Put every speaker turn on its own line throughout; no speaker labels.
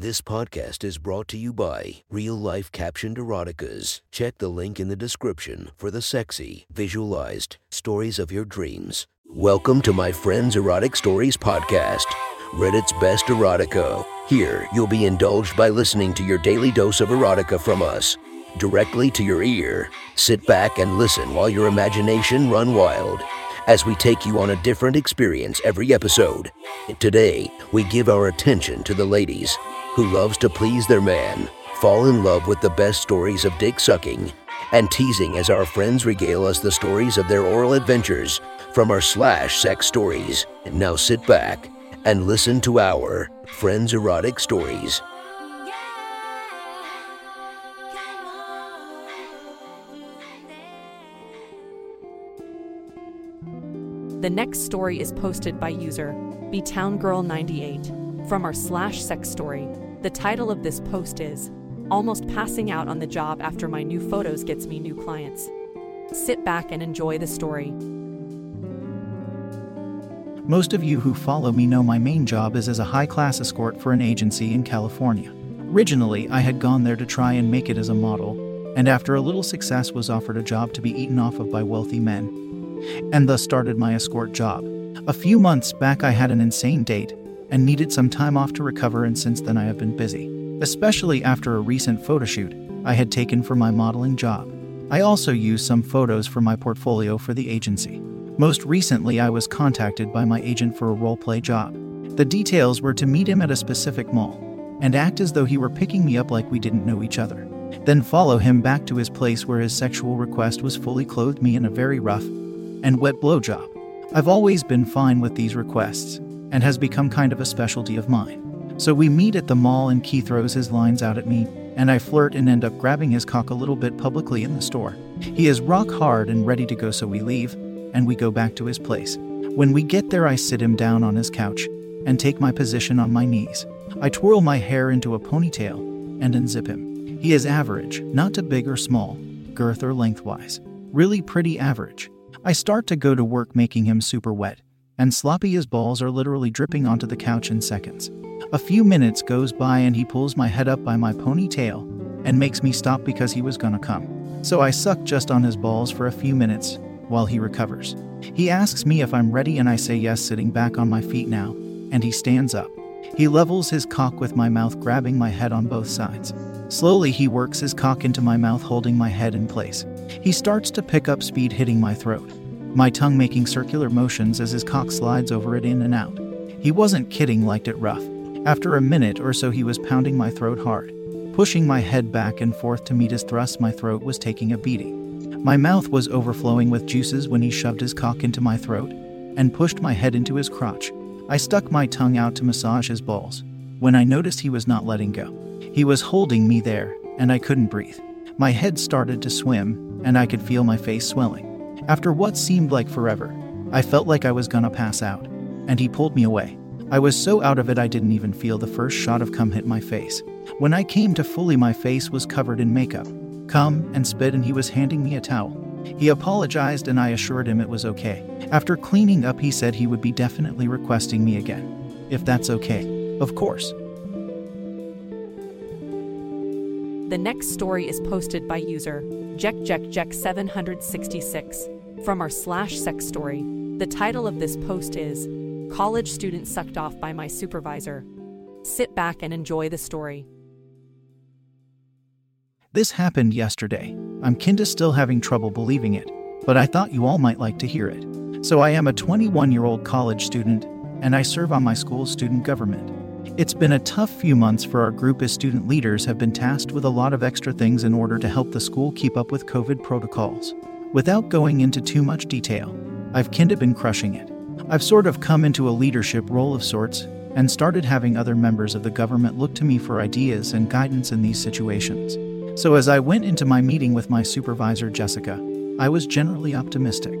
This podcast is brought to you by Real Life Captioned Eroticas. Check the link in the description for the sexy, visualized stories of your dreams. Welcome to my friend's Erotic Stories podcast, Reddit's best erotica. Here, you'll be indulged by listening to your daily dose of erotica from us, directly to your ear. Sit back and listen while your imagination run wild as we take you on a different experience every episode. Today, we give our attention to the ladies who loves to please their man, fall in love with the best stories of dick sucking and teasing as our friends regale us the stories of their oral adventures from our slash sex stories. Now sit back and listen to our friends' erotic stories.
The next story is posted by user BTownGirl98 from our slash sex story. The title of this post is Almost Passing Out on the Job After My New Photos Gets Me New Clients. Sit back and enjoy the story.
Most of you who follow me know my main job is as a high class escort for an agency in California. Originally, I had gone there to try and make it as a model, and after a little success was offered a job to be eaten off of by wealthy men and thus started my escort job. A few months back, I had an insane date and needed some time off to recover, and since then, I have been busy, especially after a recent photoshoot I had taken for my modeling job. I also used some photos for my portfolio for the agency. Most recently, I was contacted by my agent for a roleplay job. The details were to meet him at a specific mall and act as though he were picking me up like we didn't know each other. Then follow him back to his place where his sexual request was fully clothed me in a very rough and wet blowjob. I've always been fine with these requests, and has become kind of a specialty of mine. So we meet at the mall, and Keith throws his lines out at me, and I flirt and end up grabbing his cock a little bit publicly in the store. He is rock hard and ready to go, so we leave, and we go back to his place. When we get there, I sit him down on his couch and take my position on my knees. I twirl my hair into a ponytail and unzip him. He is average, not too big or small, girth or lengthwise. Really pretty average. I start to go to work making him super wet, and sloppy his balls are literally dripping onto the couch in seconds. A few minutes goes by and he pulls my head up by my ponytail and makes me stop because he was gonna come. So I suck just on his balls for a few minutes while he recovers. He asks me if I'm ready and I say yes, sitting back on my feet now, and he stands up. He levels his cock with my mouth, grabbing my head on both sides. Slowly, he works his cock into my mouth, holding my head in place. He starts to pick up speed, hitting my throat, my tongue making circular motions as his cock slides over it in and out. He wasn't kidding, liked it rough. After a minute or so, he was pounding my throat hard, pushing my head back and forth to meet his thrust. My throat was taking a beating. My mouth was overflowing with juices when he shoved his cock into my throat and pushed my head into his crotch. I stuck my tongue out to massage his balls when I noticed he was not letting go. He was holding me there, and I couldn't breathe. My head started to swim, and I could feel my face swelling. After what seemed like forever, I felt like I was gonna pass out, and he pulled me away. I was so out of it I didn't even feel the first shot of cum hit my face. When I came to fully, my face was covered in makeup, cum, and spit, and he was handing me a towel. He apologized, and I assured him it was okay. After cleaning up, he said he would be definitely requesting me again. If that's okay. Of course.
The next story is posted by user JekJekJek766 from our slash sex story. The title of this post is College Student Sucked Off by My Supervisor. Sit back and enjoy the story.
This happened yesterday. I'm kinda still having trouble believing it, but I thought you all might like to hear it. So I am a 21 year old college student, and I serve on my school's student government. It's been a tough few months for our group as student leaders have been tasked with a lot of extra things in order to help the school keep up with COVID protocols. Without going into too much detail, I've kinda been crushing it. I've sort of come into a leadership role of sorts and started having other members of the government look to me for ideas and guidance in these situations. So as I went into my meeting with my supervisor, Jessica, I was generally optimistic.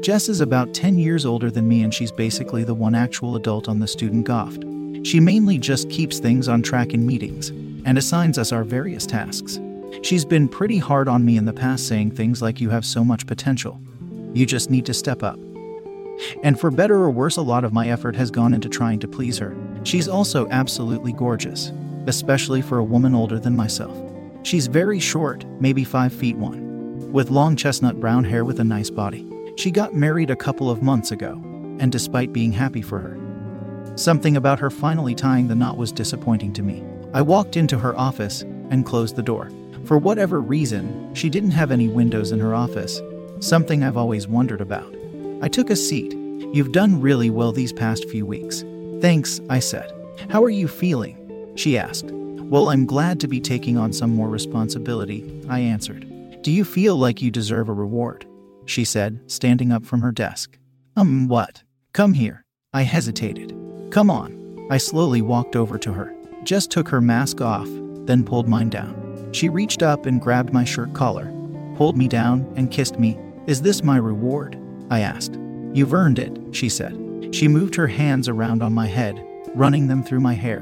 Jess is about 10 years older than me and she's basically the one actual adult on the student GOFT. She mainly just keeps things on track in meetings and assigns us our various tasks. She's been pretty hard on me in the past, saying things like, You have so much potential. You just need to step up. And for better or worse, a lot of my effort has gone into trying to please her. She's also absolutely gorgeous. especially for a woman older than myself. She's very short, maybe 5 feet 1, with long chestnut brown hair with a nice body. She got married a couple of months ago, and despite being happy for her, something about her finally tying the knot was disappointing to me. I walked into her office and closed the door. For whatever reason, she didn't have any windows in her office, something I've always wondered about. I took a seat. You've done really well these past few weeks. Thanks, I said. How are you feeling? She asked. Well, I'm glad to be taking on some more responsibility, I answered. Do you feel like you deserve a reward? She said, standing up from her desk. Um, what? Come here. I hesitated. Come on. I slowly walked over to her, just took her mask off, then pulled mine down. She reached up and grabbed my shirt collar, pulled me down, and kissed me. Is this my reward? I asked. You've earned it, she said. She moved her hands around on my head, running them through my hair,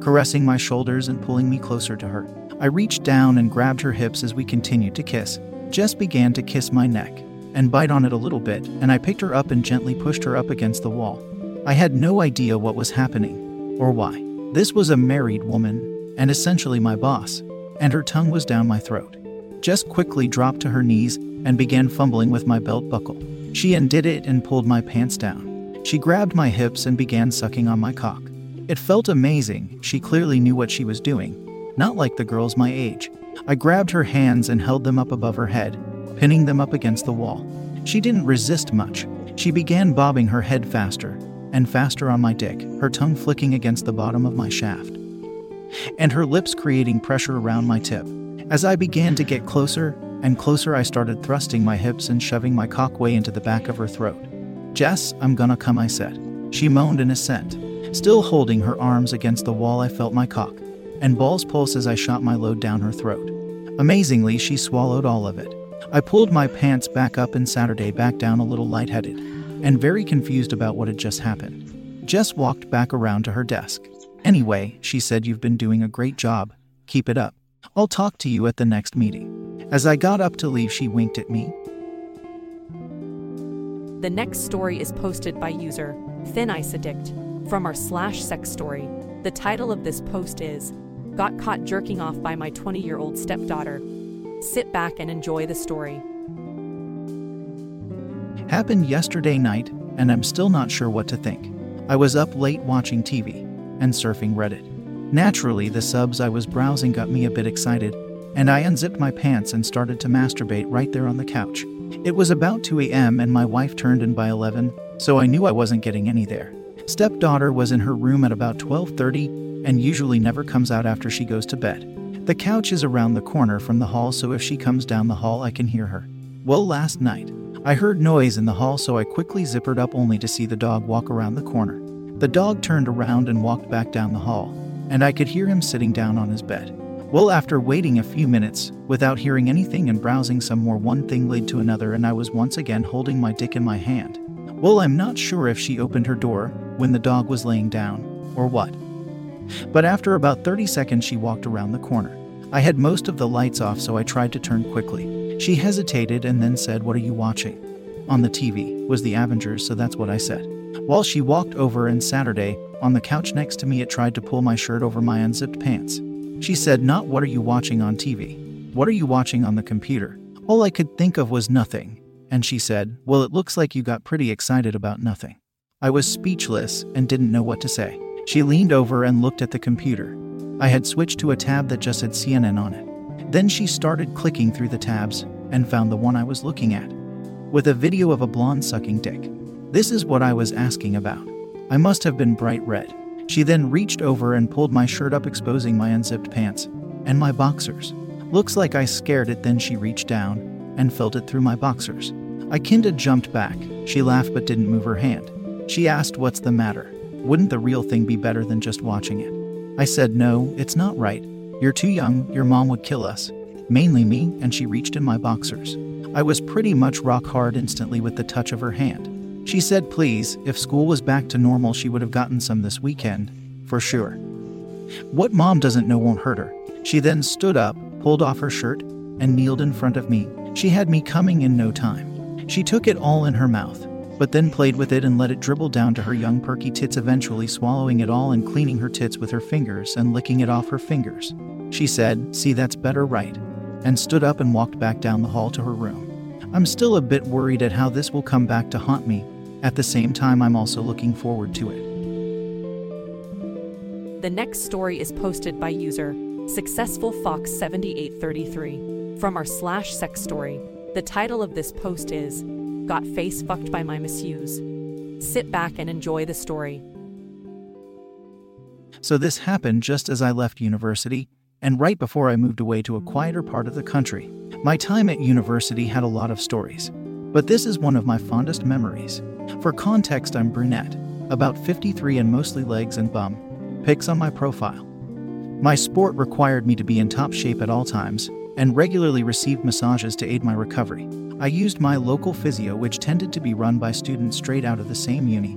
caressing my shoulders and pulling me closer to her. I reached down and grabbed her hips as we continued to kiss. Jess began to kiss my neck and bite on it a little bit, and I picked her up and gently pushed her up against the wall. I had no idea what was happening or why. This was a married woman and essentially my boss, and her tongue was down my throat. Jess quickly dropped to her knees and began fumbling with my belt buckle. She undid it and pulled my pants down. She grabbed my hips and began sucking on my cock. It felt amazing. She clearly knew what she was doing, not like the girls my age. I grabbed her hands and held them up above her head, pinning them up against the wall. She didn't resist much. She began bobbing her head faster and faster on my dick, her tongue flicking against the bottom of my shaft, and her lips creating pressure around my tip. As I began to get closer and closer, I started thrusting my hips and shoving my cock way into the back of her throat. Jess, I'm gonna come, I said. She moaned in assent. Still holding her arms against the wall, I felt my cock and balls pulse as I shot my load down her throat. Amazingly, she swallowed all of it. I pulled my pants back up and Saturday back down a little lightheaded and very confused about what had just happened. Jess walked back around to her desk. Anyway, she said, You've been doing a great job. Keep it up. I'll talk to you at the next meeting. As I got up to leave, she winked at me.
The next story is posted by user Thin Ice Addict from our slash sex story. The title of this post is Got Caught Jerking Off by My 20 Year Old Stepdaughter. Sit back and enjoy the story.
Happened yesterday night, and I'm still not sure what to think. I was up late watching TV and surfing Reddit. Naturally, the subs I was browsing got me a bit excited, and I unzipped my pants and started to masturbate right there on the couch. It was about 2 a.m., and my wife turned in by 11, so I knew I wasn't getting any there. Stepdaughter was in her room at about 12:30 and usually never comes out after she goes to bed. The couch is around the corner from the hall, so if she comes down the hall, I can hear her. Well, last night, I heard noise in the hall, so I quickly zippered up only to see the dog walk around the corner. The dog turned around and walked back down the hall, and I could hear him sitting down on his bed. Well, after waiting a few minutes, without hearing anything and browsing some more, one thing led to another, and I was once again holding my dick in my hand. Well, I'm not sure if she opened her door when the dog was laying down or what. But after about 30 seconds, she walked around the corner. I had most of the lights off, so I tried to turn quickly. She hesitated and then said, What are you watching? On the TV was the Avengers, so that's what I said. While she walked over and Saturday, on the couch next to me, it tried to pull my shirt over my unzipped pants. She said, Not what are you watching on TV? What are you watching on the computer? All I could think of was nothing and she said, Well, it looks like you got pretty excited about nothing. I was speechless and didn't know what to say. She leaned over and looked at the computer. I had switched to a tab that just had CNN on it. Then she started clicking through the tabs and found the one I was looking at, with a video of a blonde sucking dick. This is what I was asking about. I must have been bright red. She then reached over and pulled my shirt up, exposing my unzipped pants and my boxers. Looks like I scared it, then she reached down and felt it through my boxers. I kinda jumped back. She laughed but didn't move her hand. She asked, What's the matter? Wouldn't the real thing be better than just watching it? I said, No, it's not right. You're too young, your mom would kill us. Mainly me, and she reached in my boxers. I was pretty much rock hard instantly with the touch of her hand. She said, Please, if school was back to normal, she would have gotten some this weekend, for sure. What mom doesn't know won't hurt her. She then stood up, pulled off her shirt, and kneeled in front of me. She had me coming in no time. She took it all in her mouth, but then played with it and let it dribble down to her young perky tits, eventually swallowing it all and cleaning her tits with her fingers and licking it off her fingers. She said, See, that's better, right? and stood up and walked back down the hall to her room. I'm still a bit worried at how this will come back to haunt me. At the same time, I'm also looking forward to it.
The next story is posted by user Successful Fox 7833 from our slash sex story. The title of this post is Got Face Fucked by My Masseuse. Sit back and enjoy the story.
So, this happened just as I left university, and right before I moved away to a quieter part of the country. My time at university had a lot of stories, but this is one of my fondest memories. For context, I'm brunette, about 53 and mostly legs and bum, pics on my profile. My sport required me to be in top shape at all times and regularly received massages to aid my recovery. I used my local physio, which tended to be run by students straight out of the same uni,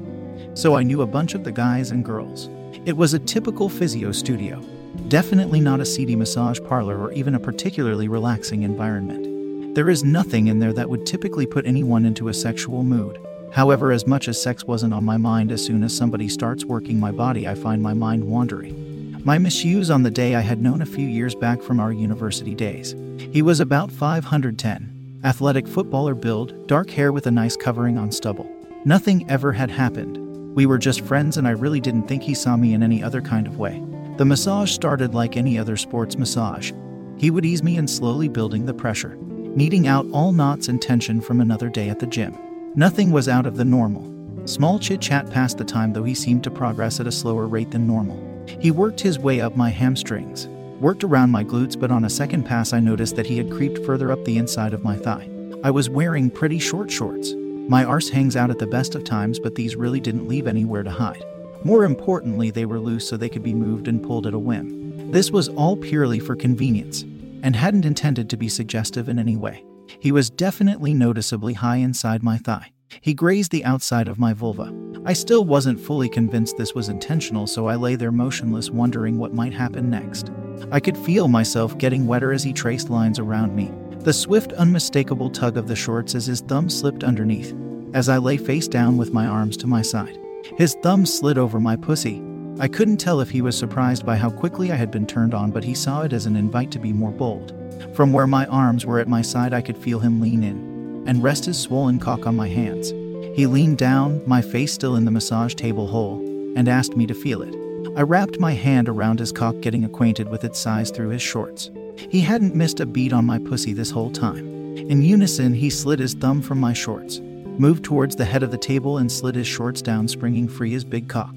so I knew a bunch of the guys and girls. It was a typical physio studio, definitely not a seedy massage parlor or even a particularly relaxing environment. There is nothing in there that would typically put anyone into a sexual mood. However, as much as sex wasn't on my mind, as soon as somebody starts working my body, I find my mind wandering. My masseuse on the day I had known a few years back from our university days. He was about 510, athletic footballer build, dark hair with a nice covering on stubble. Nothing ever had happened. We were just friends, and I really didn't think he saw me in any other kind of way. The massage started like any other sports massage. He would ease me in slowly building the pressure, kneading out all knots and tension from another day at the gym. Nothing was out of the normal. Small chit chat passed the time, though he seemed to progress at a slower rate than normal. He worked his way up my hamstrings, worked around my glutes, but on a second pass, I noticed that he had creeped further up the inside of my thigh. I was wearing pretty short shorts. My arse hangs out at the best of times, but these really didn't leave anywhere to hide. More importantly, they were loose so they could be moved and pulled at a whim. This was all purely for convenience, and hadn't intended to be suggestive in any way. He was definitely noticeably high inside my thigh. He grazed the outside of my vulva. I still wasn't fully convinced this was intentional, so I lay there motionless, wondering what might happen next. I could feel myself getting wetter as he traced lines around me. The swift, unmistakable tug of the shorts as his thumb slipped underneath, as I lay face down with my arms to my side. His thumb slid over my pussy. I couldn't tell if he was surprised by how quickly I had been turned on, but he saw it as an invite to be more bold. From where my arms were at my side, I could feel him lean in and rest his swollen cock on my hands. He leaned down, my face still in the massage table hole, and asked me to feel it. I wrapped my hand around his cock, getting acquainted with its size through his shorts. He hadn't missed a beat on my pussy this whole time. In unison, he slid his thumb from my shorts, moved towards the head of the table, and slid his shorts down, springing free his big cock.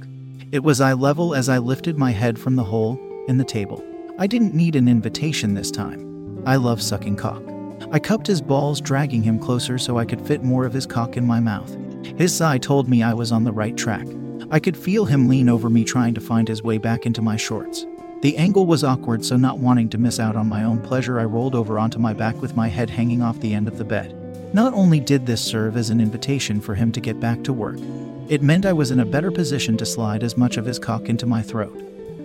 It was eye level as I lifted my head from the hole in the table. I didn't need an invitation this time. I love sucking cock. I cupped his balls, dragging him closer so I could fit more of his cock in my mouth. His sigh told me I was on the right track. I could feel him lean over me, trying to find his way back into my shorts. The angle was awkward, so not wanting to miss out on my own pleasure, I rolled over onto my back with my head hanging off the end of the bed. Not only did this serve as an invitation for him to get back to work, it meant I was in a better position to slide as much of his cock into my throat.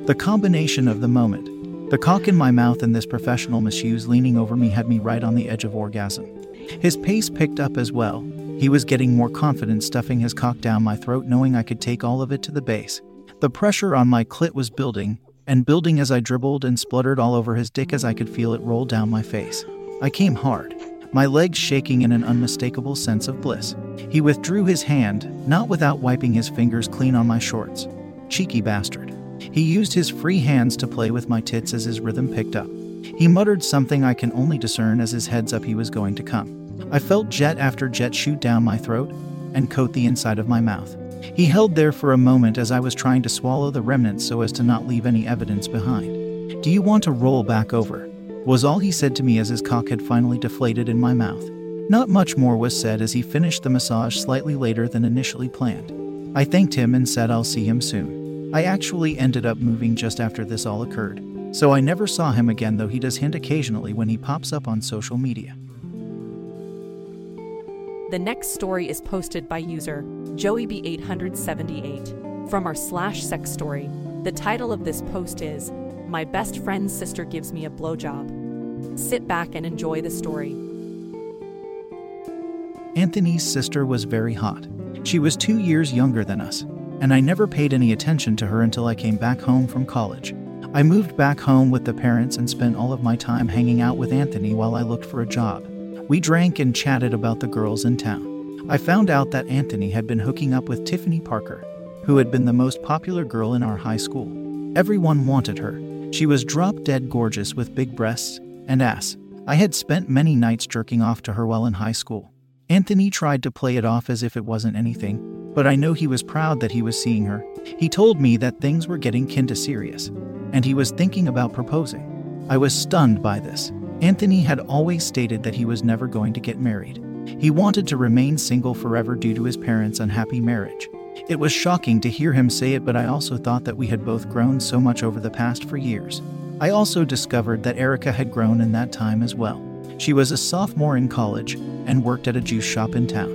The combination of the moment, the cock in my mouth and this professional masseuse leaning over me had me right on the edge of orgasm. His pace picked up as well. He was getting more confident, stuffing his cock down my throat, knowing I could take all of it to the base. The pressure on my clit was building, and building as I dribbled and spluttered all over his dick as I could feel it roll down my face. I came hard, my legs shaking in an unmistakable sense of bliss. He withdrew his hand, not without wiping his fingers clean on my shorts. Cheeky bastard. He used his free hands to play with my tits as his rhythm picked up. He muttered something I can only discern as his heads up he was going to come. I felt jet after jet shoot down my throat and coat the inside of my mouth. He held there for a moment as I was trying to swallow the remnants so as to not leave any evidence behind. Do you want to roll back over? Was all he said to me as his cock had finally deflated in my mouth. Not much more was said as he finished the massage slightly later than initially planned. I thanked him and said I'll see him soon. I actually ended up moving just after this all occurred, so I never saw him again, though he does hint occasionally when he pops up on social media.
The next story is posted by user JoeyB878 from our slash sex story. The title of this post is My Best Friend's Sister Gives Me a Blowjob. Sit back and enjoy the story.
Anthony's sister was very hot. She was two years younger than us, and I never paid any attention to her until I came back home from college. I moved back home with the parents and spent all of my time hanging out with Anthony while I looked for a job. We drank and chatted about the girls in town. I found out that Anthony had been hooking up with Tiffany Parker, who had been the most popular girl in our high school. Everyone wanted her. She was drop dead gorgeous with big breasts and ass. I had spent many nights jerking off to her while in high school. Anthony tried to play it off as if it wasn't anything, but I know he was proud that he was seeing her. He told me that things were getting kinda serious, and he was thinking about proposing. I was stunned by this. Anthony had always stated that he was never going to get married. He wanted to remain single forever due to his parents' unhappy marriage. It was shocking to hear him say it, but I also thought that we had both grown so much over the past four years. I also discovered that Erica had grown in that time as well. She was a sophomore in college and worked at a juice shop in town.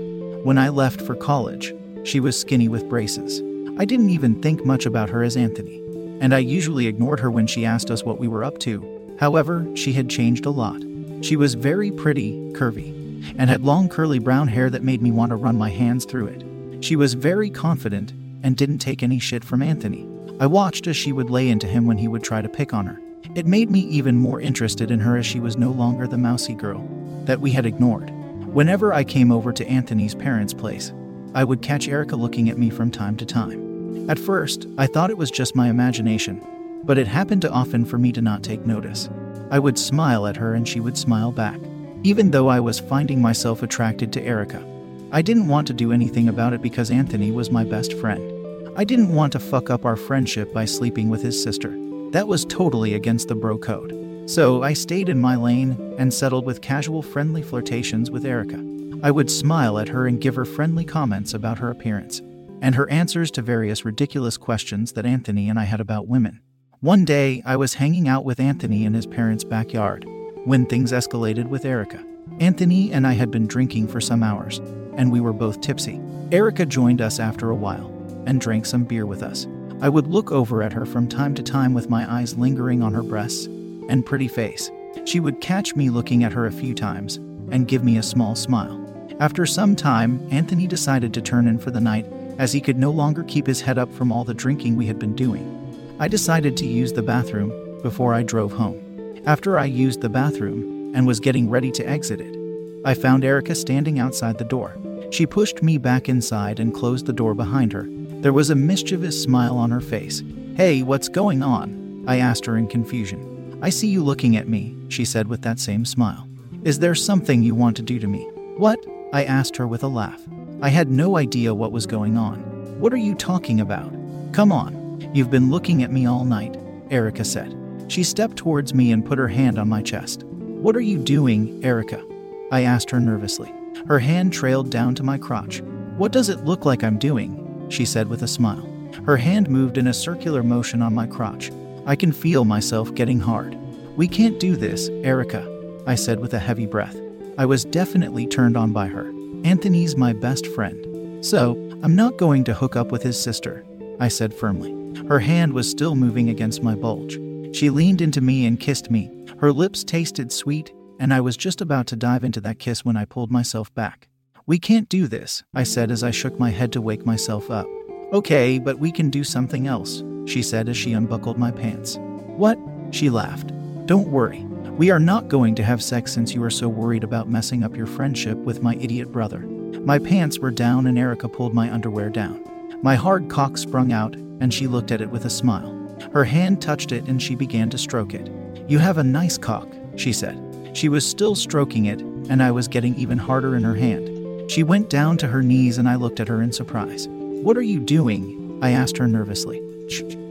When I left for college, she was skinny with braces. I didn't even think much about her as Anthony, and I usually ignored her when she asked us what we were up to. However, she had changed a lot. She was very pretty, curvy, and had long curly brown hair that made me want to run my hands through it. She was very confident and didn't take any shit from Anthony. I watched as she would lay into him when he would try to pick on her. It made me even more interested in her as she was no longer the mousy girl that we had ignored. Whenever I came over to Anthony's parents' place, I would catch Erica looking at me from time to time. At first, I thought it was just my imagination, but it happened too often for me to not take notice. I would smile at her and she would smile back, even though I was finding myself attracted to Erica. I didn't want to do anything about it because Anthony was my best friend. I didn't want to fuck up our friendship by sleeping with his sister. That was totally against the bro code. So I stayed in my lane and settled with casual friendly flirtations with Erica. I would smile at her and give her friendly comments about her appearance and her answers to various ridiculous questions that Anthony and I had about women. One day, I was hanging out with Anthony in his parents' backyard when things escalated with Erica. Anthony and I had been drinking for some hours, and we were both tipsy. Erica joined us after a while and drank some beer with us. I would look over at her from time to time with my eyes lingering on her breasts and pretty face. She would catch me looking at her a few times and give me a small smile. After some time, Anthony decided to turn in for the night as he could no longer keep his head up from all the drinking we had been doing. I decided to use the bathroom before I drove home. After I used the bathroom and was getting ready to exit it, I found Erica standing outside the door. She pushed me back inside and closed the door behind her there was a mischievous smile on her face. Hey, what's going on? I asked her in confusion. I see you looking at me, she said with that same smile. Is there something you want to do to me? What? I asked her with a laugh. I had no idea what was going on. What are you talking about? Come on. You've been looking at me all night, Erica said. She stepped towards me and put her hand on my chest. What are you doing, Erica? I asked her nervously. Her hand trailed down to my crotch. What does it look like I'm doing? she said with a smile. Her hand moved in a circular motion on my crotch. I can feel myself getting hard. We can't do this, Erica, I said with a heavy breath. I was definitely turned on by her. Anthony's my best friend. So, I'm not going to hook up with his sister, I said firmly. Her hand was still moving against my bulge. She leaned into me and kissed me. Her lips tasted sweet, and I was just about to dive into that kiss when I pulled myself back. We can't do this, I said as I shook my head to wake myself up. Okay, but we can do something else, she said as she unbuckled my pants. What? She laughed. Don't worry. We are not going to have sex since you are so worried about messing up your friendship with my idiot brother. My pants were down and Erica pulled my underwear down. My hard cock sprung out, and she looked at it with a smile. Her hand touched it and she began to stroke it. You have a nice cock, she said. She was still stroking it, and I was getting even harder in her hand. She went down to her knees and I looked at her in surprise. What are you doing? I asked her nervously.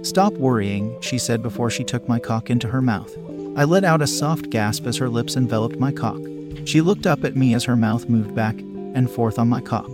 Stop worrying, she said before she took my cock into her mouth. I let out a soft gasp as her lips enveloped my cock. She looked up at me as her mouth moved back and forth on my cock.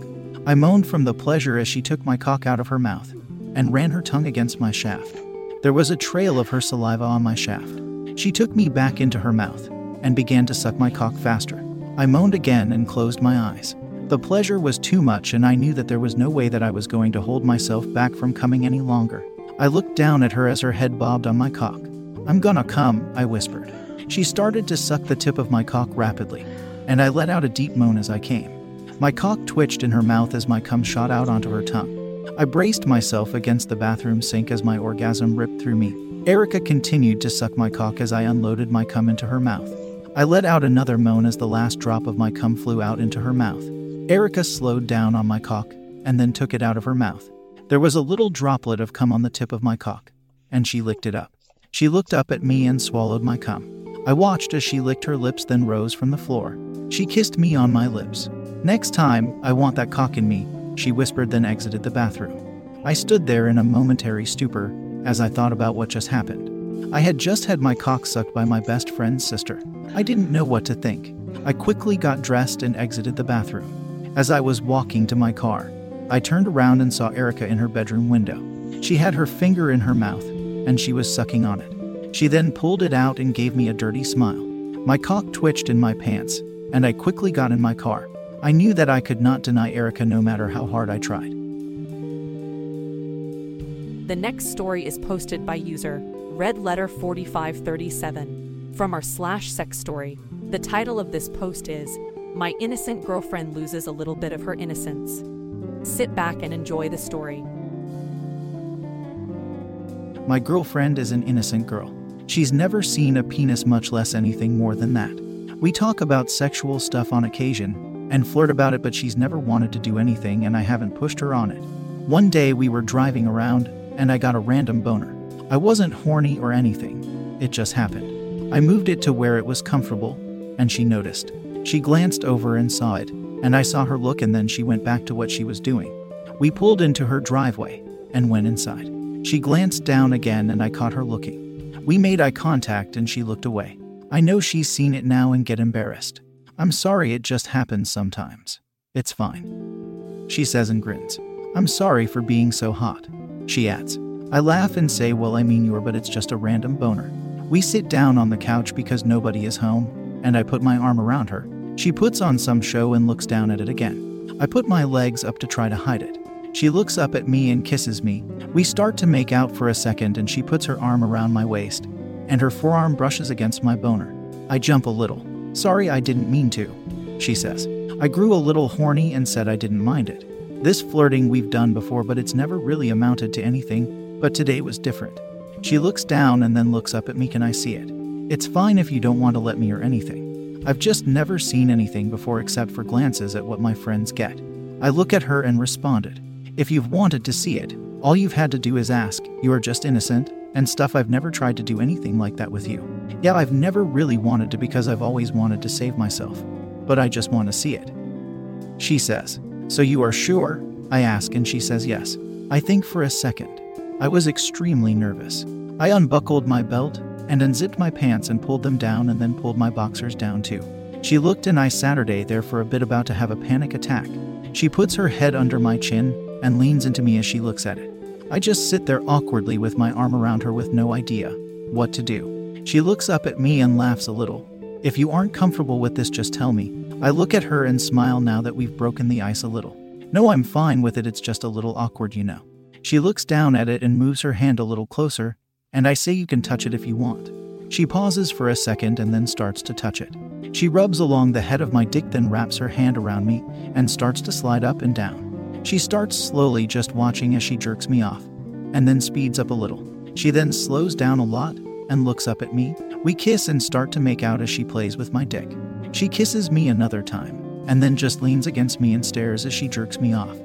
I moaned from the pleasure as she took my cock out of her mouth and ran her tongue against my shaft. There was a trail of her saliva on my shaft. She took me back into her mouth and began to suck my cock faster. I moaned again and closed my eyes. The pleasure was too much, and I knew that there was no way that I was going to hold myself back from coming any longer. I looked down at her as her head bobbed on my cock. I'm gonna come, I whispered. She started to suck the tip of my cock rapidly, and I let out a deep moan as I came. My cock twitched in her mouth as my cum shot out onto her tongue. I braced myself against the bathroom sink as my orgasm ripped through me. Erica continued to suck my cock as I unloaded my cum into her mouth. I let out another moan as the last drop of my cum flew out into her mouth. Erica slowed down on my cock and then took it out of her mouth. There was a little droplet of cum on the tip of my cock, and she licked it up. She looked up at me and swallowed my cum. I watched as she licked her lips, then rose from the floor. She kissed me on my lips. Next time, I want that cock in me, she whispered, then exited the bathroom. I stood there in a momentary stupor as I thought about what just happened. I had just had my cock sucked by my best friend's sister. I didn't know what to think. I quickly got dressed and exited the bathroom. As I was walking to my car, I turned around and saw Erica in her bedroom window. She had her finger in her mouth, and she was sucking on it. She then pulled it out and gave me a dirty smile. My cock twitched in my pants, and I quickly got in my car. I knew that I could not deny Erica no matter how hard I tried.
The next story is posted by user Red Letter 4537 from our slash sex story. The title of this post is My Innocent Girlfriend Loses a Little Bit of Her Innocence. Sit back and enjoy the story.
My girlfriend is an innocent girl. She's never seen a penis, much less anything more than that. We talk about sexual stuff on occasion, and flirt about it, but she's never wanted to do anything, and I haven't pushed her on it. One day we were driving around, and I got a random boner. I wasn't horny or anything, it just happened. I moved it to where it was comfortable, and she noticed. She glanced over and saw it, and I saw her look, and then she went back to what she was doing. We pulled into her driveway and went inside. She glanced down again, and I caught her looking. We made eye contact, and she looked away. I know she's seen it now and get embarrassed. I'm sorry, it just happens sometimes. It's fine. She says and grins. I'm sorry for being so hot. She adds. I laugh and say, Well, I mean, you're, but it's just a random boner. We sit down on the couch because nobody is home, and I put my arm around her. She puts on some show and looks down at it again. I put my legs up to try to hide it. She looks up at me and kisses me. We start to make out for a second, and she puts her arm around my waist, and her forearm brushes against my boner. I jump a little. Sorry, I didn't mean to, she says. I grew a little horny and said I didn't mind it. This flirting we've done before, but it's never really amounted to anything, but today was different. She looks down and then looks up at me. Can I see it? It's fine if you don't want to let me or anything. I've just never seen anything before except for glances at what my friends get. I look at her and responded. If you've wanted to see it, all you've had to do is ask. You are just innocent, and stuff. I've never tried to do anything like that with you. Yeah, I've never really wanted to because I've always wanted to save myself, but I just want to see it. She says, So you are sure? I ask, and she says yes. I think for a second. I was extremely nervous. I unbuckled my belt and unzipped my pants and pulled them down and then pulled my boxers down too. She looked and I Saturday there for a bit about to have a panic attack. She puts her head under my chin and leans into me as she looks at it. I just sit there awkwardly with my arm around her with no idea what to do. She looks up at me and laughs a little. If you aren't comfortable with this, just tell me. I look at her and smile now that we've broken the ice a little. No, I'm fine with it, it's just a little awkward, you know. She looks down at it and moves her hand a little closer, and I say you can touch it if you want. She pauses for a second and then starts to touch it. She rubs along the head of my dick, then wraps her hand around me and starts to slide up and down. She starts slowly, just watching as she jerks me off, and then speeds up a little. She then slows down a lot and looks up at me. We kiss and start to make out as she plays with my dick. She kisses me another time, and then just leans against me and stares as she jerks me off.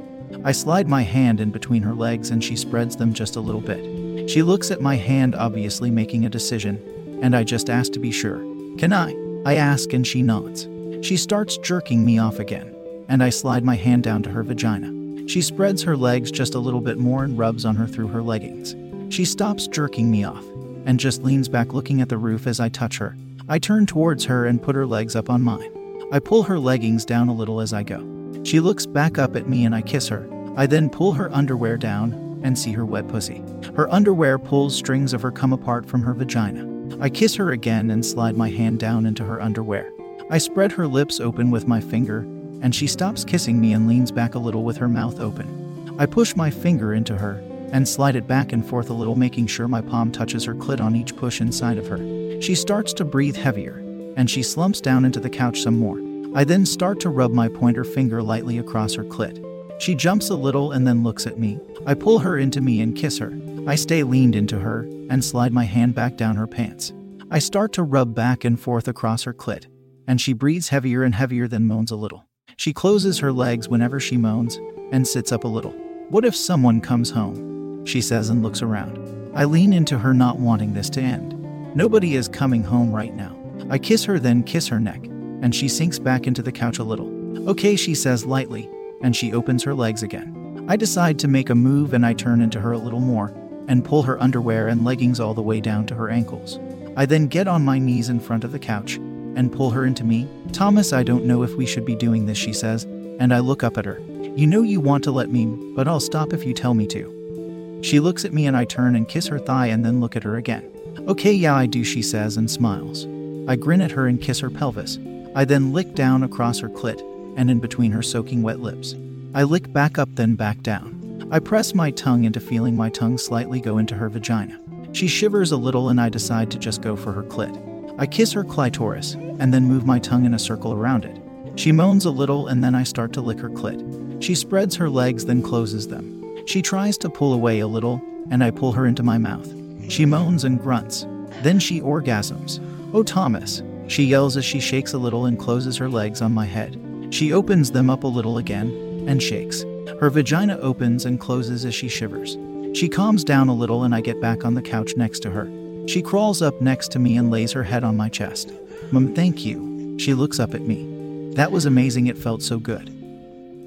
I slide my hand in between her legs and she spreads them just a little bit. She looks at my hand, obviously making a decision, and I just ask to be sure. Can I? I ask and she nods. She starts jerking me off again, and I slide my hand down to her vagina. She spreads her legs just a little bit more and rubs on her through her leggings. She stops jerking me off and just leans back looking at the roof as I touch her. I turn towards her and put her legs up on mine. I pull her leggings down a little as I go. She looks back up at me and I kiss her. I then pull her underwear down and see her wet pussy. Her underwear pulls strings of her come apart from her vagina. I kiss her again and slide my hand down into her underwear. I spread her lips open with my finger and she stops kissing me and leans back a little with her mouth open. I push my finger into her and slide it back and forth a little, making sure my palm touches her clit on each push inside of her. She starts to breathe heavier, and she slumps down into the couch some more. I then start to rub my pointer finger lightly across her clit. She jumps a little and then looks at me. I pull her into me and kiss her. I stay leaned into her and slide my hand back down her pants. I start to rub back and forth across her clit, and she breathes heavier and heavier, then moans a little. She closes her legs whenever she moans and sits up a little. What if someone comes home? She says and looks around. I lean into her, not wanting this to end. Nobody is coming home right now. I kiss her, then kiss her neck, and she sinks back into the couch a little. Okay, she says lightly, and she opens her legs again. I decide to make a move and I turn into her a little more and pull her underwear and leggings all the way down to her ankles. I then get on my knees in front of the couch and pull her into me. Thomas, I don't know if we should be doing this, she says, and I look up at her. You know you want to let me, but I'll stop if you tell me to. She looks at me and I turn and kiss her thigh and then look at her again. Okay, yeah, I do, she says and smiles. I grin at her and kiss her pelvis. I then lick down across her clit and in between her soaking wet lips. I lick back up, then back down. I press my tongue into feeling my tongue slightly go into her vagina. She shivers a little, and I decide to just go for her clit. I kiss her clitoris and then move my tongue in a circle around it. She moans a little, and then I start to lick her clit. She spreads her legs, then closes them. She tries to pull away a little, and I pull her into my mouth. She moans and grunts. Then she orgasms. Oh, Thomas, she yells as she shakes a little and closes her legs on my head. She opens them up a little again and shakes. Her vagina opens and closes as she shivers. She calms down a little and I get back on the couch next to her. She crawls up next to me and lays her head on my chest. Mum, thank you. She looks up at me. That was amazing, it felt so good.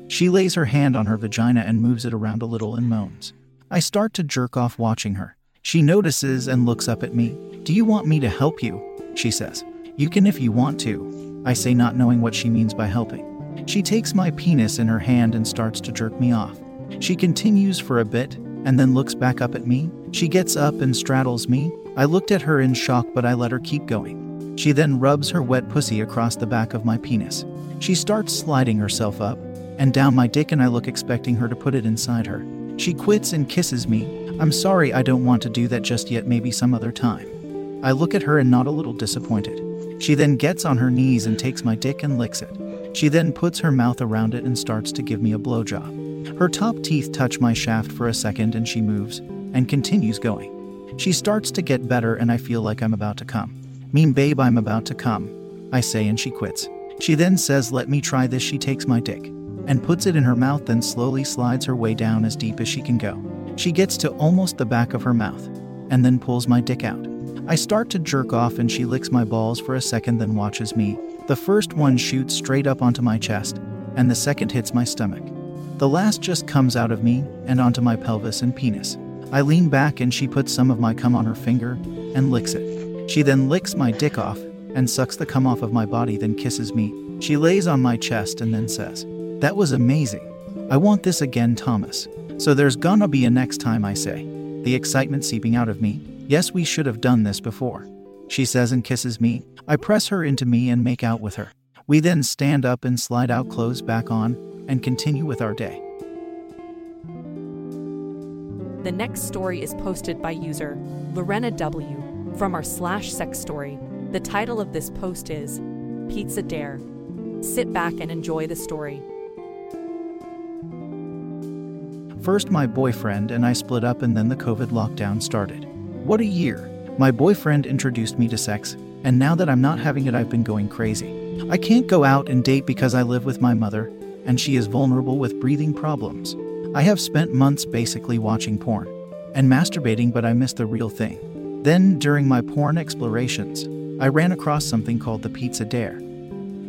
She lays her hand on her vagina and moves it around a little and moans. I start to jerk off watching her. She notices and looks up at me. Do you want me to help you? She says. You can if you want to. I say, not knowing what she means by helping. She takes my penis in her hand and starts to jerk me off. She continues for a bit and then looks back up at me. She gets up and straddles me. I looked at her in shock, but I let her keep going. She then rubs her wet pussy across the back of my penis. She starts sliding herself up and down my dick, and I look expecting her to put it inside her. She quits and kisses me. I'm sorry, I don't want to do that just yet, maybe some other time. I look at her and not a little disappointed. She then gets on her knees and takes my dick and licks it. She then puts her mouth around it and starts to give me a blowjob. Her top teeth touch my shaft for a second and she moves and continues going. She starts to get better and I feel like I'm about to come. Mean babe, I'm about to come. I say and she quits. She then says, Let me try this. She takes my dick and puts it in her mouth, then slowly slides her way down as deep as she can go. She gets to almost the back of her mouth and then pulls my dick out. I start to jerk off and she licks my balls for a second, then watches me the first one shoots straight up onto my chest, and the second hits my stomach. The last just comes out of me and onto my pelvis and penis. I lean back and she puts some of my cum on her finger and licks it. She then licks my dick off and sucks the cum off of my body, then kisses me. She lays on my chest and then says, That was amazing. I want this again, Thomas. So there's gonna be a next time, I say. The excitement seeping out of me. Yes, we should have done this before. She says and kisses me. I press her into me and make out with her. We then stand up and slide out clothes back on and continue with our day.
The next story is posted by user Lorena W. from our slash sex story. The title of this post is Pizza Dare. Sit back and enjoy the story.
First, my boyfriend and I split up, and then the COVID lockdown started. What a year! My boyfriend introduced me to sex, and now that I'm not having it, I've been going crazy. I can't go out and date because I live with my mother, and she is vulnerable with breathing problems. I have spent months basically watching porn and masturbating, but I miss the real thing. Then, during my porn explorations, I ran across something called the Pizza Dare,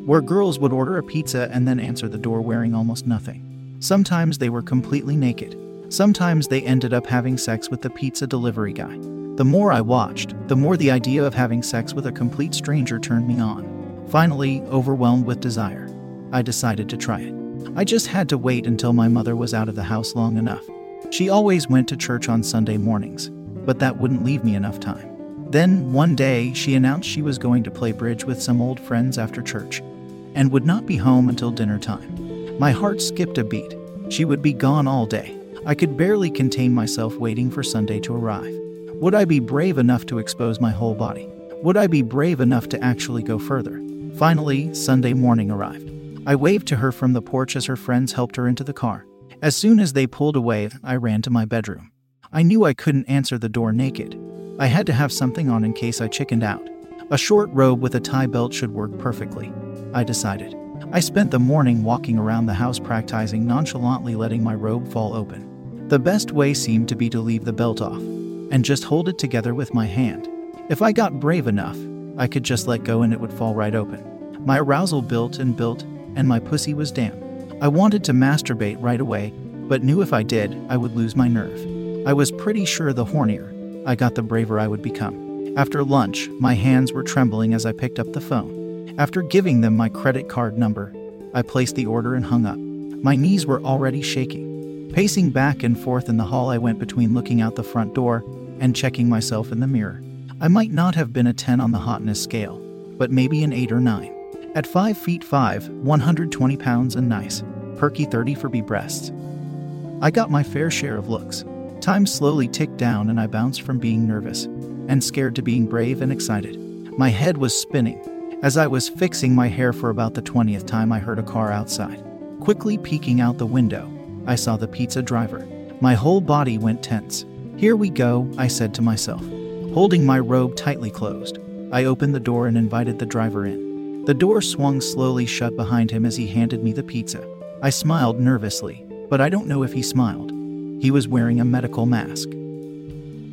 where girls would order a pizza and then answer the door wearing almost nothing. Sometimes they were completely naked. Sometimes they ended up having sex with the pizza delivery guy. The more I watched, the more the idea of having sex with a complete stranger turned me on. Finally, overwhelmed with desire, I decided to try it. I just had to wait until my mother was out of the house long enough. She always went to church on Sunday mornings, but that wouldn't leave me enough time. Then, one day, she announced she was going to play bridge with some old friends after church and would not be home until dinner time. My heart skipped a beat. She would be gone all day. I could barely contain myself waiting for Sunday to arrive. Would I be brave enough to expose my whole body? Would I be brave enough to actually go further? Finally, Sunday morning arrived. I waved to her from the porch as her friends helped her into the car. As soon as they pulled away, I ran to my bedroom. I knew I couldn't answer the door naked. I had to have something on in case I chickened out. A short robe with a tie belt should work perfectly, I decided. I spent the morning walking around the house practicing nonchalantly letting my robe fall open. The best way seemed to be to leave the belt off and just hold it together with my hand. If I got brave enough, I could just let go and it would fall right open. My arousal built and built, and my pussy was damp. I wanted to masturbate right away, but knew if I did, I would lose my nerve. I was pretty sure the hornier I got, the braver I would become. After lunch, my hands were trembling as I picked up the phone. After giving them my credit card number, I placed the order and hung up. My knees were already shaking. Pacing back and forth in the hall, I went between looking out the front door and checking myself in the mirror. I might not have been a 10 on the hotness scale, but maybe an 8 or 9. At 5 feet 5, 120 pounds and nice, perky 30 for B breasts. I got my fair share of looks. Time slowly ticked down and I bounced from being nervous and scared to being brave and excited. My head was spinning. As I was fixing my hair for about the 20th time, I heard a car outside. Quickly peeking out the window, I saw the pizza driver. My whole body went tense. Here we go, I said to myself. Holding my robe tightly closed, I opened the door and invited the driver in. The door swung slowly shut behind him as he handed me the pizza. I smiled nervously, but I don't know if he smiled. He was wearing a medical mask.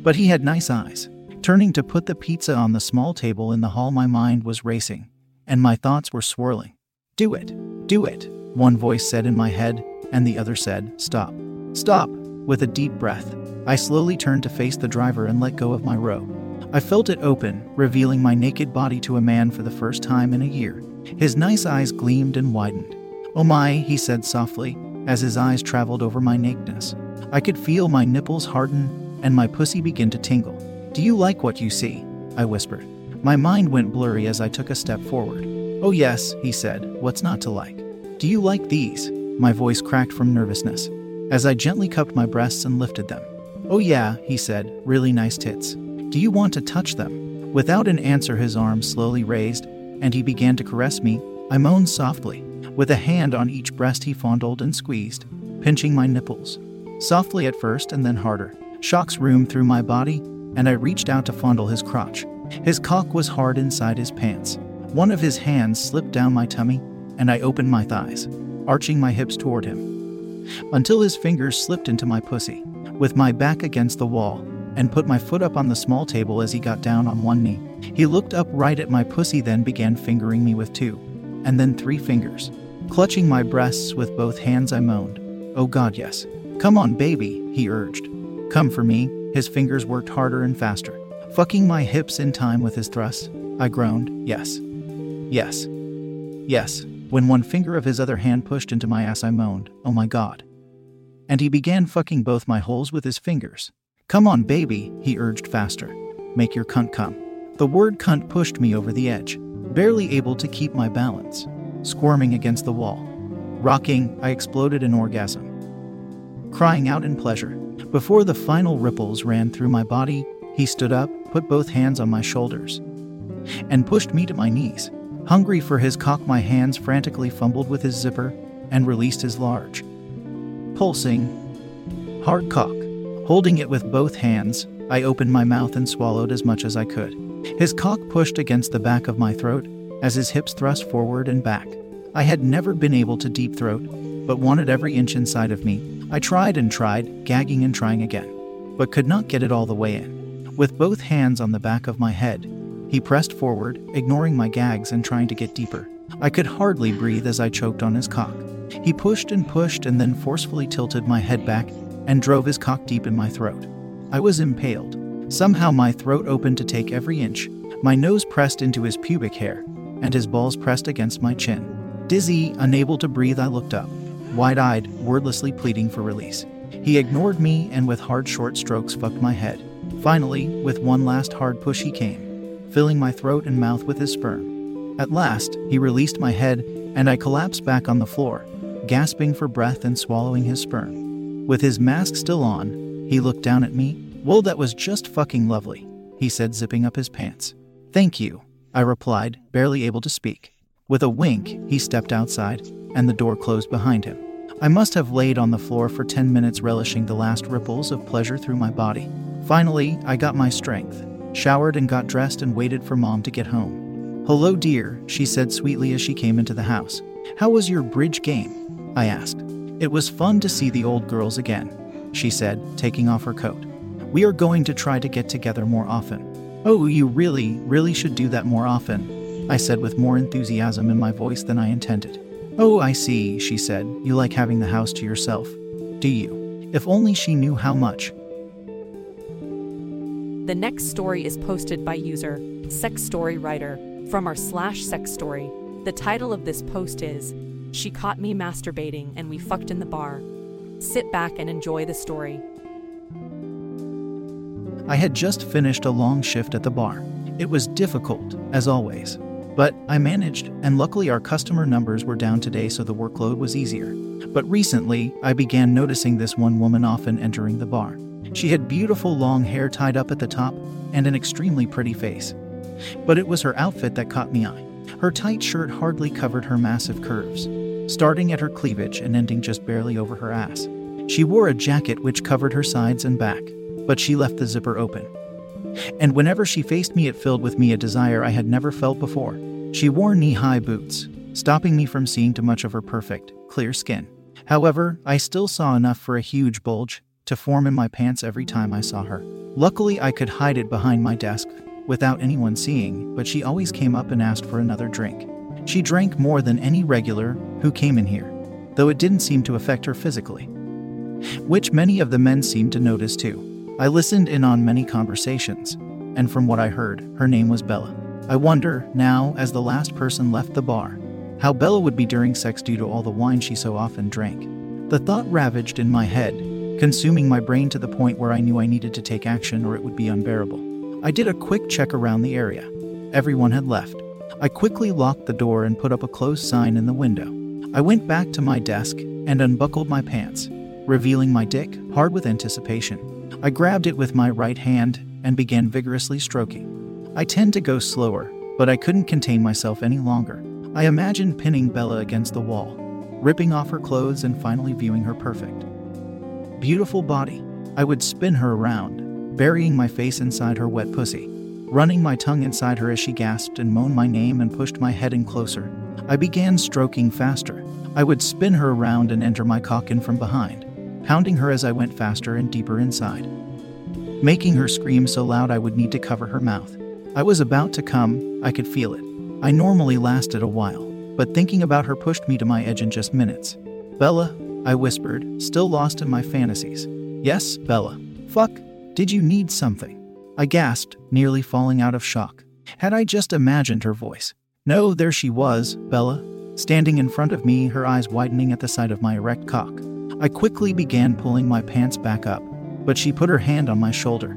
But he had nice eyes. Turning to put the pizza on the small table in the hall, my mind was racing, and my thoughts were swirling. Do it, do it, one voice said in my head, and the other said, Stop, stop. With a deep breath, I slowly turned to face the driver and let go of my robe. I felt it open, revealing my naked body to a man for the first time in a year. His nice eyes gleamed and widened. Oh my, he said softly, as his eyes traveled over my nakedness. I could feel my nipples harden and my pussy begin to tingle. Do you like what you see? I whispered. My mind went blurry as I took a step forward. Oh, yes, he said. What's not to like? Do you like these? My voice cracked from nervousness as I gently cupped my breasts and lifted them. Oh, yeah, he said, really nice tits. Do you want to touch them? Without an answer, his arm slowly raised, and he began to caress me. I moaned softly. With a hand on each breast, he fondled and squeezed, pinching my nipples. Softly at first and then harder. Shocks roomed through my body, and I reached out to fondle his crotch. His cock was hard inside his pants. One of his hands slipped down my tummy, and I opened my thighs, arching my hips toward him until his fingers slipped into my pussy, with my back against the wall, and put my foot up on the small table as he got down on one knee. He looked up right at my pussy, then began fingering me with two, and then three fingers. Clutching my breasts with both hands, I moaned, Oh God, yes. Come on, baby, he urged. Come for me. His fingers worked harder and faster, fucking my hips in time with his thrust. I groaned, Yes. Yes. Yes. When one finger of his other hand pushed into my ass, I moaned, Oh my god. And he began fucking both my holes with his fingers. Come on, baby, he urged faster. Make your cunt come. The word cunt pushed me over the edge, barely able to keep my balance. Squirming against the wall. Rocking, I exploded in orgasm. Crying out in pleasure. Before the final ripples ran through my body, he stood up, put both hands on my shoulders, and pushed me to my knees. Hungry for his cock, my hands frantically fumbled with his zipper and released his large, pulsing, hard cock. Holding it with both hands, I opened my mouth and swallowed as much as I could. His cock pushed against the back of my throat as his hips thrust forward and back. I had never been able to deep throat, but wanted every inch inside of me. I tried and tried, gagging and trying again, but could not get it all the way in. With both hands on the back of my head, he pressed forward, ignoring my gags and trying to get deeper. I could hardly breathe as I choked on his cock. He pushed and pushed and then forcefully tilted my head back and drove his cock deep in my throat. I was impaled. Somehow my throat opened to take every inch. My nose pressed into his pubic hair, and his balls pressed against my chin. Dizzy, unable to breathe, I looked up, wide eyed, wordlessly pleading for release. He ignored me and with hard, short strokes fucked my head. Finally, with one last hard push, he came filling my throat and mouth with his sperm. At last, he released my head, and I collapsed back on the floor, gasping for breath and swallowing his sperm. With his mask still on, he looked down at me. Well, that was just fucking lovely, he said, zipping up his pants. Thank you, I replied, barely able to speak. With a wink, he stepped outside, and the door closed behind him. I must have laid on the floor for 10 minutes, relishing the last ripples of pleasure through my body. Finally, I got my strength, showered, and got dressed and waited for mom to get home. Hello, dear, she said sweetly as she came into the house. How was your bridge game? I asked. It was fun to see the old girls again, she said, taking off her coat. We are going to try to get together more often. Oh, you really, really should do that more often, I said with more enthusiasm in my voice than I intended. Oh, I see, she said. You like having the house to yourself. Do you? If only she knew how much.
The next story is posted by user Sex Story Writer from our slash sex story. The title of this post is She Caught Me Masturbating and We Fucked in the Bar. Sit back and enjoy the story.
I had just finished a long shift at the bar. It was difficult, as always. But I managed, and luckily our customer numbers were down today, so the workload was easier. But recently, I began noticing this one woman often entering the bar. She had beautiful long hair tied up at the top and an extremely pretty face. But it was her outfit that caught me eye. Her tight shirt hardly covered her massive curves, starting at her cleavage and ending just barely over her ass. She wore a jacket which covered her sides and back, but she left the zipper open. And whenever she faced me, it filled with me a desire I had never felt before. She wore knee high boots, stopping me from seeing too much of her perfect, clear skin. However, I still saw enough for a huge bulge to form in my pants every time I saw her. Luckily, I could hide it behind my desk without anyone seeing, but she always came up and asked for another drink. She drank more than any regular who came in here, though it didn't seem to affect her physically. Which many of the men seemed to notice too. I listened in on many conversations, and from what I heard, her name was Bella. I wonder, now, as the last person left the bar, how Bella would be during sex due to all the wine she so often drank. The thought ravaged in my head, consuming my brain to the point where I knew I needed to take action or it would be unbearable. I did a quick check around the area. Everyone had left. I quickly locked the door and put up a closed sign in the window. I went back to my desk and unbuckled my pants, revealing my dick, hard with anticipation. I grabbed it with my right hand and began vigorously stroking. I tend to go slower, but I couldn't contain myself any longer. I imagined pinning Bella against the wall, ripping off her clothes, and finally viewing her perfect. Beautiful body. I would spin her around, burying my face inside her wet pussy, running my tongue inside her as she gasped and moaned my name and pushed my head in closer. I began stroking faster. I would spin her around and enter my cock in from behind, pounding her as I went faster and deeper inside, making her scream so loud I would need to cover her mouth. I was about to come, I could feel it. I normally lasted a while, but thinking about her pushed me to my edge in just minutes. Bella, I whispered, still lost in my fantasies. Yes, Bella. Fuck, did you need something? I gasped, nearly falling out of shock. Had I just imagined her voice? No, there she was, Bella, standing in front of me, her eyes widening at the sight of my erect cock. I quickly began pulling my pants back up, but she put her hand on my shoulder,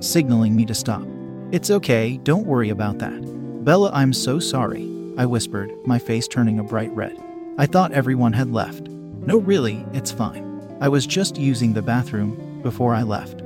signaling me to stop. It's okay, don't worry about that. Bella, I'm so sorry, I whispered, my face turning a bright red. I thought everyone had left. No, really, it's fine. I was just using the bathroom before I left.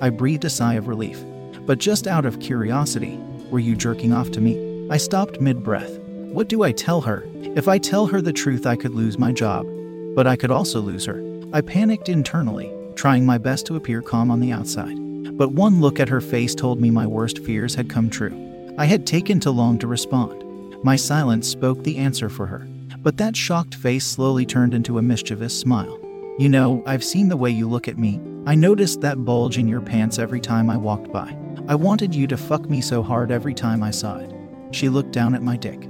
I breathed a sigh of relief. But just out of curiosity, were you jerking off to me? I stopped mid breath. What do I tell her? If I tell her the truth, I could lose my job. But I could also lose her. I panicked internally, trying my best to appear calm on the outside. But one look at her face told me my worst fears had come true. I had taken too long to respond. My silence spoke the answer for her. But that shocked face slowly turned into a mischievous smile. You know, I've seen the way you look at me. I noticed that bulge in your pants every time I walked by. I wanted you to fuck me so hard every time I saw it. She looked down at my dick,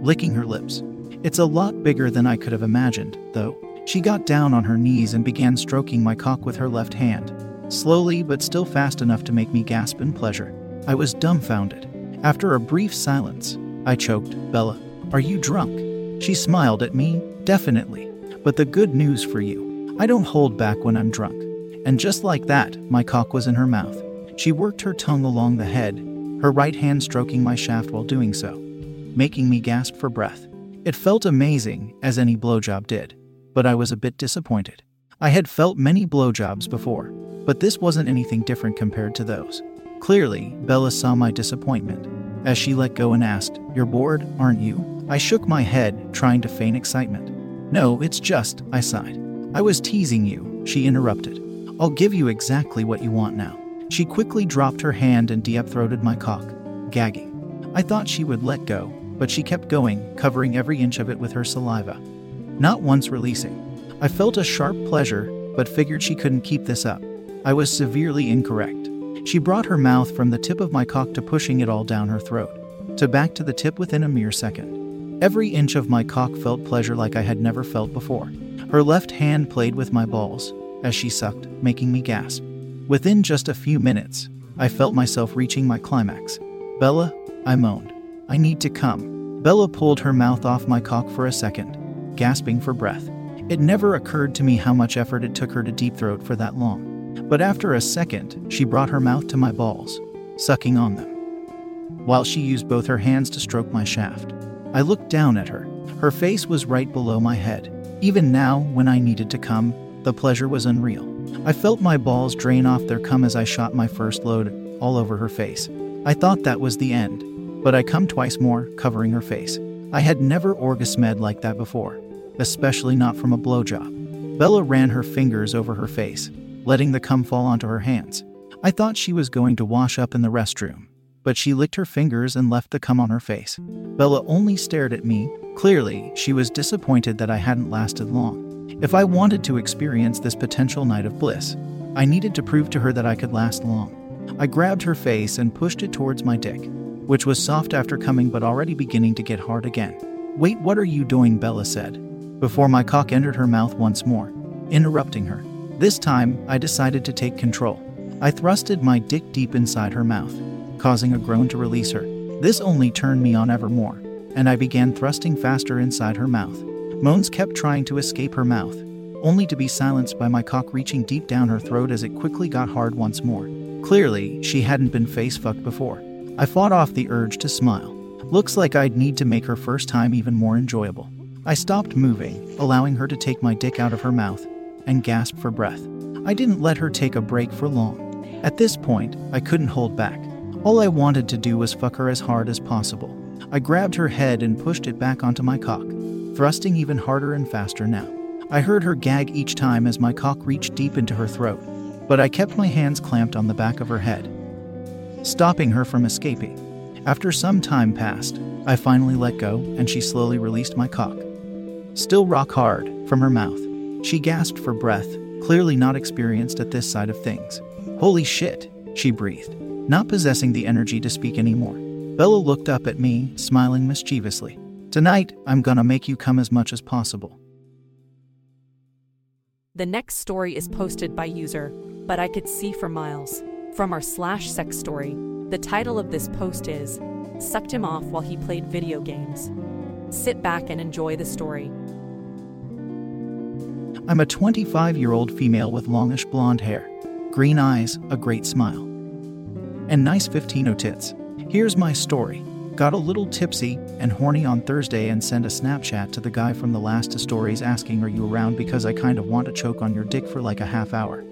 licking her lips. It's a lot bigger than I could have imagined, though. She got down on her knees and began stroking my cock with her left hand slowly but still fast enough to make me gasp in pleasure. I was dumbfounded. After a brief silence, I choked, Bella, are you drunk? She smiled at me, definitely. But the good news for you, I don't hold back when I'm drunk. And just like that, my cock was in her mouth. She worked her tongue along the head, her right hand stroking my shaft while doing so, making me gasp for breath. It felt amazing, as any blowjob did, but I was a bit disappointed. I had felt many blowjobs before, but this wasn't anything different compared to those. Clearly, Bella saw my disappointment. As she let go and asked, You're bored, aren't you? I shook my head, trying to feign excitement. No, it's just, I sighed. I was teasing you, she interrupted. I'll give you exactly what you want now. She quickly dropped her hand and deep throated my cock, gagging. I thought she would let go, but she kept going, covering every inch of it with her saliva. Not once releasing. I felt a sharp pleasure, but figured she couldn't keep this up. I was severely incorrect. She brought her mouth from the tip of my cock to pushing it all down her throat, to back to the tip within a mere second. Every inch of my cock felt pleasure like I had never felt before. Her left hand played with my balls as she sucked, making me gasp. Within just a few minutes, I felt myself reaching my climax. Bella, I moaned. I need to come. Bella pulled her mouth off my cock for a second, gasping for breath. It never occurred to me how much effort it took her to deep throat for that long. But after a second, she brought her mouth to my balls, sucking on them. While she used both her hands to stroke my shaft, I looked down at her. Her face was right below my head. Even now, when I needed to come, the pleasure was unreal. I felt my balls drain off their cum as I shot my first load all over her face. I thought that was the end, but I come twice more, covering her face. I had never orgasmed like that before especially not from a blowjob. Bella ran her fingers over her face, letting the cum fall onto her hands. I thought she was going to wash up in the restroom, but she licked her fingers and left the cum on her face. Bella only stared at me. Clearly, she was disappointed that I hadn't lasted long. If I wanted to experience this potential night of bliss, I needed to prove to her that I could last long. I grabbed her face and pushed it towards my dick, which was soft after coming but already beginning to get hard again. Wait, what are you doing? Bella said before my cock entered her mouth once more, interrupting her. This time, I decided to take control. I thrusted my dick deep inside her mouth, causing a groan to release her. This only turned me on ever more, and I began thrusting faster inside her mouth. Moans kept trying to escape her mouth, only to be silenced by my cock reaching deep down her throat as it quickly got hard once more. Clearly, she hadn't been face fucked before. I fought off the urge to smile. Looks like I'd need to make her first time even more enjoyable. I stopped moving, allowing her to take my dick out of her mouth, and gasp for breath. I didn't let her take a break for long. At this point, I couldn't hold back. All I wanted to do was fuck her as hard as possible. I grabbed her head and pushed it back onto my cock, thrusting even harder and faster now. I heard her gag each time as my cock reached deep into her throat, but I kept my hands clamped on the back of her head, stopping her from escaping. After some time passed, I finally let go and she slowly released my cock still rock hard, from her mouth. She gasped for breath, clearly not experienced at this side of things. Holy shit, she breathed, not possessing the energy to speak anymore. Bella looked up at me, smiling mischievously. Tonight, I'm gonna make you come as much as possible.
The next story is posted by user, but I could see for miles. From our slash sex story, the title of this post is Sucked Him Off While He Played Video Games. Sit back and enjoy the story.
I'm a 25 year old female with longish blonde hair, green eyes, a great smile, and nice 15 o tits. Here's my story. Got a little tipsy and horny on Thursday and sent a Snapchat to the guy from the last stories asking, Are you around? Because I kind of want to choke on your dick for like a half hour.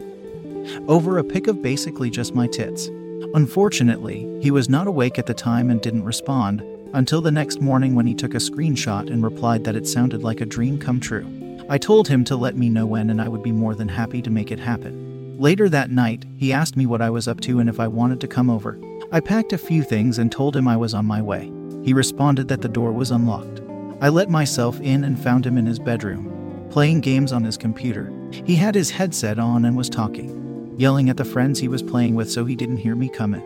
Over a pic of basically just my tits. Unfortunately, he was not awake at the time and didn't respond, until the next morning when he took a screenshot and replied that it sounded like a dream come true. I told him to let me know when and I would be more than happy to make it happen. Later that night, he asked me what I was up to and if I wanted to come over. I packed a few things and told him I was on my way. He responded that the door was unlocked. I let myself in and found him in his bedroom, playing games on his computer. He had his headset on and was talking, yelling at the friends he was playing with so he didn't hear me coming.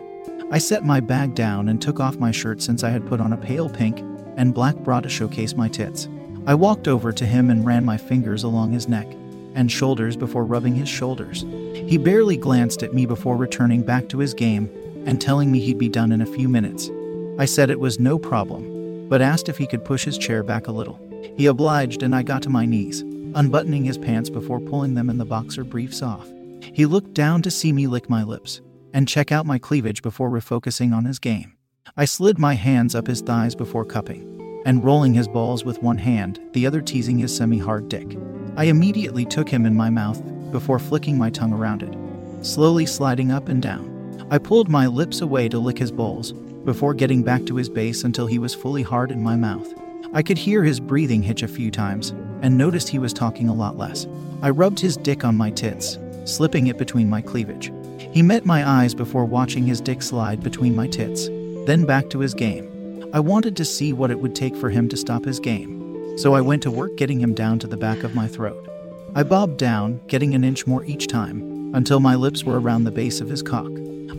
I set my bag down and took off my shirt since I had put on a pale pink and black bra to showcase my tits. I walked over to him and ran my fingers along his neck and shoulders before rubbing his shoulders. He barely glanced at me before returning back to his game and telling me he'd be done in a few minutes. I said it was no problem, but asked if he could push his chair back a little. He obliged and I got to my knees, unbuttoning his pants before pulling them and the boxer briefs off. He looked down to see me lick my lips and check out my cleavage before refocusing on his game. I slid my hands up his thighs before cupping and rolling his balls with one hand, the other teasing his semi hard dick. I immediately took him in my mouth before flicking my tongue around it, slowly sliding up and down. I pulled my lips away to lick his balls before getting back to his base until he was fully hard in my mouth. I could hear his breathing hitch a few times and noticed he was talking a lot less. I rubbed his dick on my tits, slipping it between my cleavage. He met my eyes before watching his dick slide between my tits, then back to his game. I wanted to see what it would take for him to stop his game, so I went to work getting him down to the back of my throat. I bobbed down, getting an inch more each time, until my lips were around the base of his cock.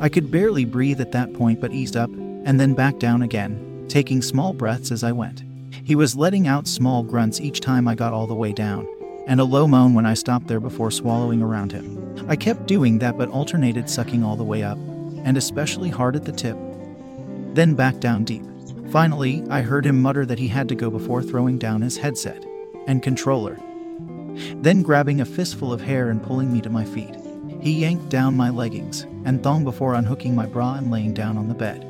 I could barely breathe at that point but eased up and then back down again, taking small breaths as I went. He was letting out small grunts each time I got all the way down, and a low moan when I stopped there before swallowing around him. I kept doing that but alternated sucking all the way up, and especially hard at the tip, then back down deep. Finally, I heard him mutter that he had to go before throwing down his headset and controller. Then grabbing a fistful of hair and pulling me to my feet. He yanked down my leggings and thong before unhooking my bra and laying down on the bed.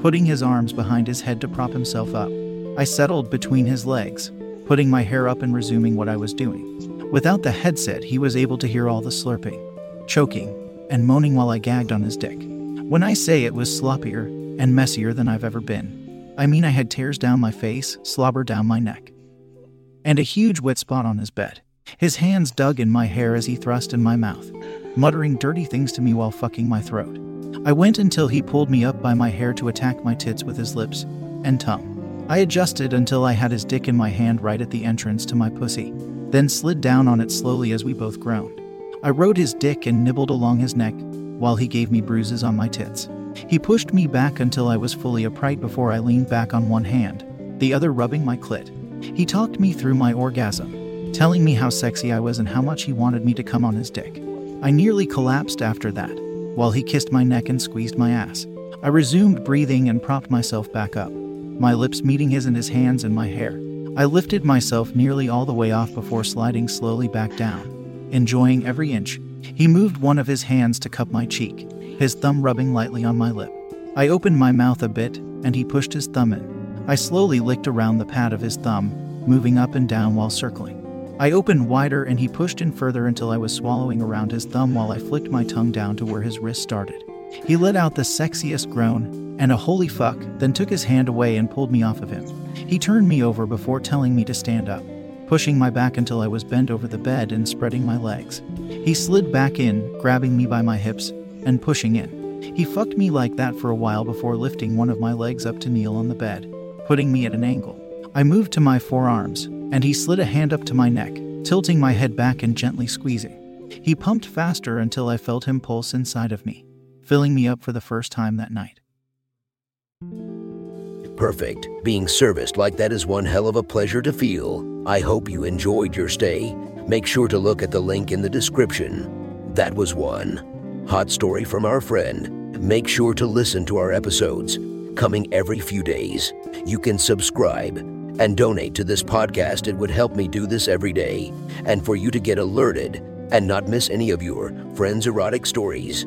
Putting his arms behind his head to prop himself up, I settled between his legs, putting my hair up and resuming what I was doing. Without the headset, he was able to hear all the slurping, choking, and moaning while I gagged on his dick. When I say it was sloppier and messier than I've ever been, I mean I had tears down my face, slobber down my neck, and a huge wet spot on his bed. His hands dug in my hair as he thrust in my mouth, muttering dirty things to me while fucking my throat. I went until he pulled me up by my hair to attack my tits with his lips and tongue. I adjusted until I had his dick in my hand right at the entrance to my pussy, then slid down on it slowly as we both groaned. I rode his dick and nibbled along his neck while he gave me bruises on my tits. He pushed me back until I was fully upright before I leaned back on one hand, the other rubbing my clit. He talked me through my orgasm, telling me how sexy I was and how much he wanted me to come on his dick. I nearly collapsed after that, while he kissed my neck and squeezed my ass. I resumed breathing and propped myself back up my lips meeting his and his hands in my hair. I lifted myself nearly all the way off before sliding slowly back down, enjoying every inch. He moved one of his hands to cup my cheek, his thumb rubbing lightly on my lip. I opened my mouth a bit, and he pushed his thumb in. I slowly licked around the pad of his thumb, moving up and down while circling. I opened wider and he pushed in further until I was swallowing around his thumb while I flicked my tongue down to where his wrist started. He let out the sexiest groan and a holy fuck, then took his hand away and pulled me off of him. He turned me over before telling me to stand up, pushing my back until I was bent over the bed and spreading my legs. He slid back in, grabbing me by my hips and pushing in. He fucked me like that for a while before lifting one of my legs up to kneel on the bed, putting me at an angle. I moved to my forearms, and he slid a hand up to my neck, tilting my head back and gently squeezing. He pumped faster until I felt him pulse inside of me filling me up for the first time that night.
Perfect. Being serviced like that is one hell of a pleasure to feel. I hope you enjoyed your stay. Make sure to look at the link in the description. That was one. Hot story from our friend. Make sure to listen to our episodes, coming every few days. You can subscribe and donate to this podcast. It would help me do this every day. And for you to get alerted and not miss any of your friends' erotic stories.